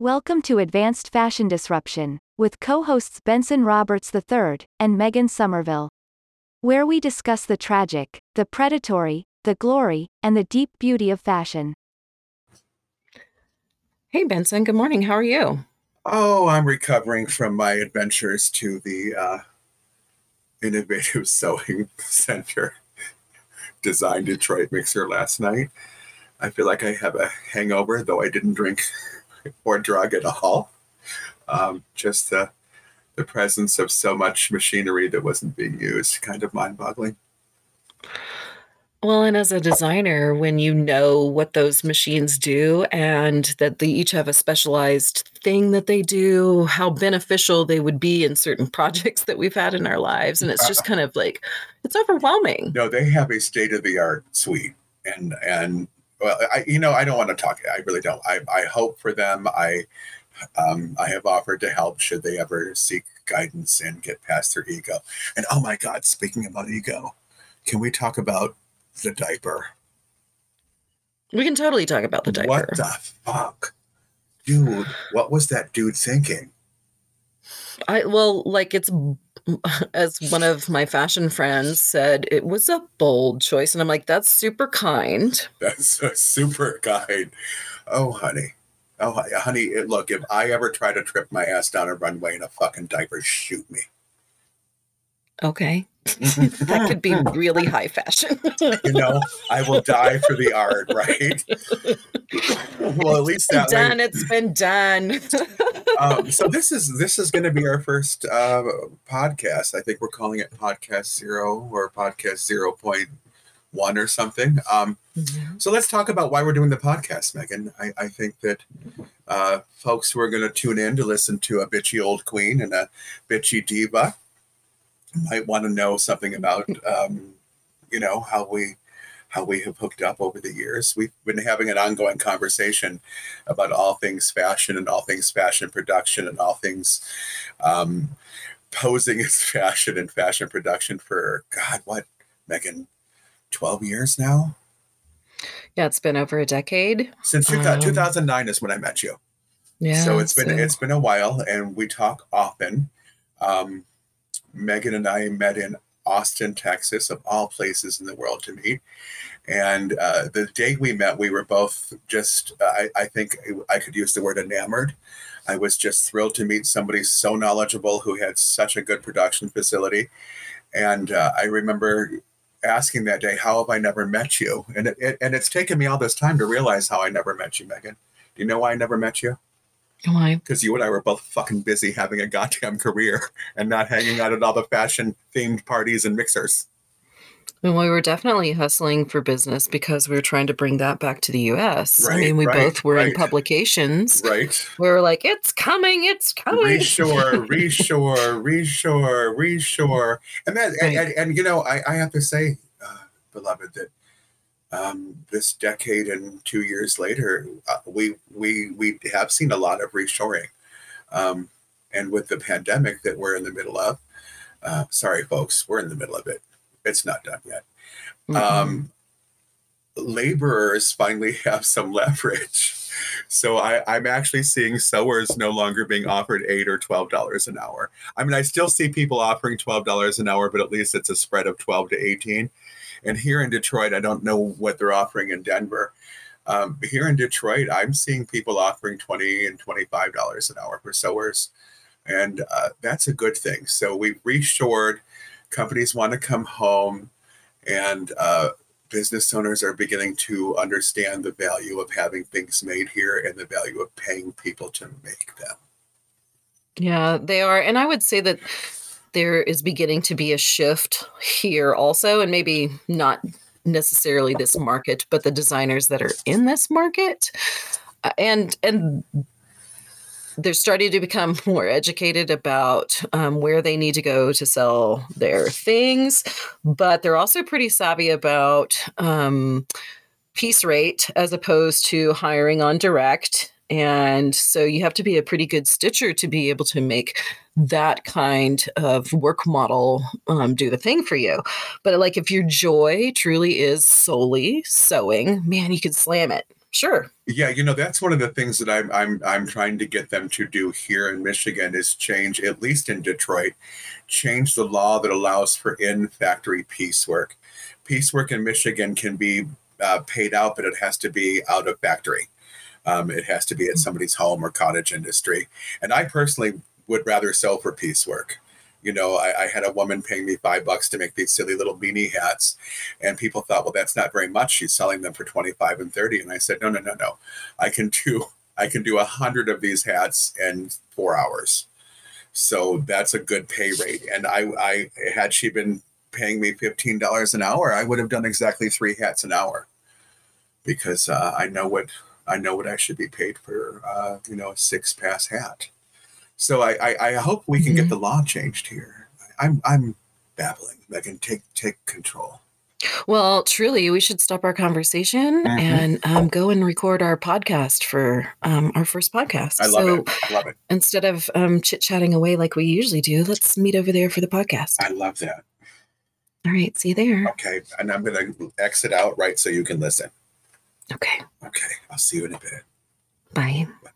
Welcome to Advanced Fashion Disruption, with co hosts Benson Roberts III and Megan Somerville. Where we discuss the tragic, the predatory, the glory, and the deep beauty of fashion. Hey, Benson, good morning. How are you? Oh, I'm recovering from my adventures to the uh, Innovative Sewing Center Design Detroit mixer last night. I feel like I have a hangover, though I didn't drink or drug at all. Um, just the the presence of so much machinery that wasn't being used, kind of mind boggling. Well, and as a designer, when you know what those machines do and that they each have a specialized thing that they do, how beneficial they would be in certain projects that we've had in our lives. And it's just kind of like, it's overwhelming. No, they have a state of the art suite. And, and, well, I, you know, I don't want to talk. I really don't. I, I hope for them. I, um, I have offered to help should they ever seek guidance and get past their ego. And oh my God, speaking about ego, can we talk about the diaper? We can totally talk about the diaper. What the fuck? Dude, what was that dude thinking? I well, like it's as one of my fashion friends said, it was a bold choice. And I'm like, that's super kind. That's super kind. Oh, honey. Oh, honey, eh, look, if I ever try to trip my ass down a runway in a fucking diaper, shoot me. Okay. that could be really high fashion. you know, I will die for the art, right? well, at least that done. Way. It's been done. Um, so this is this is going to be our first uh, podcast. I think we're calling it Podcast Zero or Podcast Zero Point One or something. Um, mm-hmm. So let's talk about why we're doing the podcast, Megan. I, I think that uh, folks who are going to tune in to listen to a bitchy old queen and a bitchy diva might want to know something about um, you know how we how we have hooked up over the years. We've been having an ongoing conversation about all things fashion and all things fashion production and all things um, posing as fashion and fashion production for God, what Megan, twelve years now. Yeah, it's been over a decade. Since um, 2009 is when I met you. Yeah. So it's been so. it's been a while, and we talk often. Um, Megan and I met in Austin, Texas, of all places in the world to meet. And uh, the day we met, we were both just, uh, I, I, think I could use the word enamored. I was just thrilled to meet somebody so knowledgeable who had such a good production facility. And uh, I remember asking that day, How have I never met you? And, it, it, and it's taken me all this time to realize how I never met you, Megan. Do you know why I never met you? Why? Because you and I were both fucking busy having a goddamn career and not hanging out at all the fashion themed parties and mixers. And we were definitely hustling for business because we were trying to bring that back to the US. Right, I mean, we right, both were right. in publications. Right. We were like, it's coming, it's coming. Reshore, reshore, reshore, reshore. And that, and, and, and, you know, I, I have to say, uh, beloved, that um, this decade and two years later, uh, we we we have seen a lot of reshoring, um, and with the pandemic that we're in the middle of, uh, sorry folks, we're in the middle of it. It's not done yet. Mm-hmm. Um, laborers finally have some leverage. So I, am actually seeing sewers no longer being offered eight or twelve dollars an hour. I mean, I still see people offering twelve dollars an hour, but at least it's a spread of twelve to eighteen. And here in Detroit, I don't know what they're offering in Denver. Um, here in Detroit, I'm seeing people offering twenty and twenty-five dollars an hour for sewers, and uh, that's a good thing. So we've reshored. Companies want to come home, and uh, business owners are beginning to understand the value of having things made here and the value of paying people to make them. Yeah, they are, and I would say that there is beginning to be a shift here also, and maybe not necessarily this market, but the designers that are in this market. Uh, and and they're starting to become more educated about um, where they need to go to sell their things, but they're also pretty savvy about um, piece rate as opposed to hiring on direct and so you have to be a pretty good stitcher to be able to make that kind of work model um, do the thing for you. But like if your joy truly is solely sewing, man, you can slam it. Sure. Yeah, you know that's one of the things that I'm I'm I'm trying to get them to do here in Michigan is change at least in Detroit, change the law that allows for in factory piecework. Piecework in Michigan can be uh, paid out, but it has to be out of factory. Um, it has to be at somebody's home or cottage industry. And I personally would rather sell for piecework. You know, I, I, had a woman paying me five bucks to make these silly little beanie hats, and people thought, well, that's not very much. She's selling them for twenty five and thirty, and I said, no, no, no, no. I can do I can do a hundred of these hats in four hours. So that's a good pay rate. And I, I had she been paying me fifteen dollars an hour, I would have done exactly three hats an hour, because uh, I know what I know what I should be paid for, uh, you know, a six pass hat. So I, I, I hope we can mm-hmm. get the law changed here. I'm, I'm babbling. Megan, take, take control. Well, truly, we should stop our conversation mm-hmm. and um, go and record our podcast for um, our first podcast. I love so it. I love it. Instead of um, chit chatting away like we usually do, let's meet over there for the podcast. I love that. All right. See you there. Okay. And I'm going to exit out right so you can listen. Okay. Okay. I'll see you in a bit. Bye. Bye.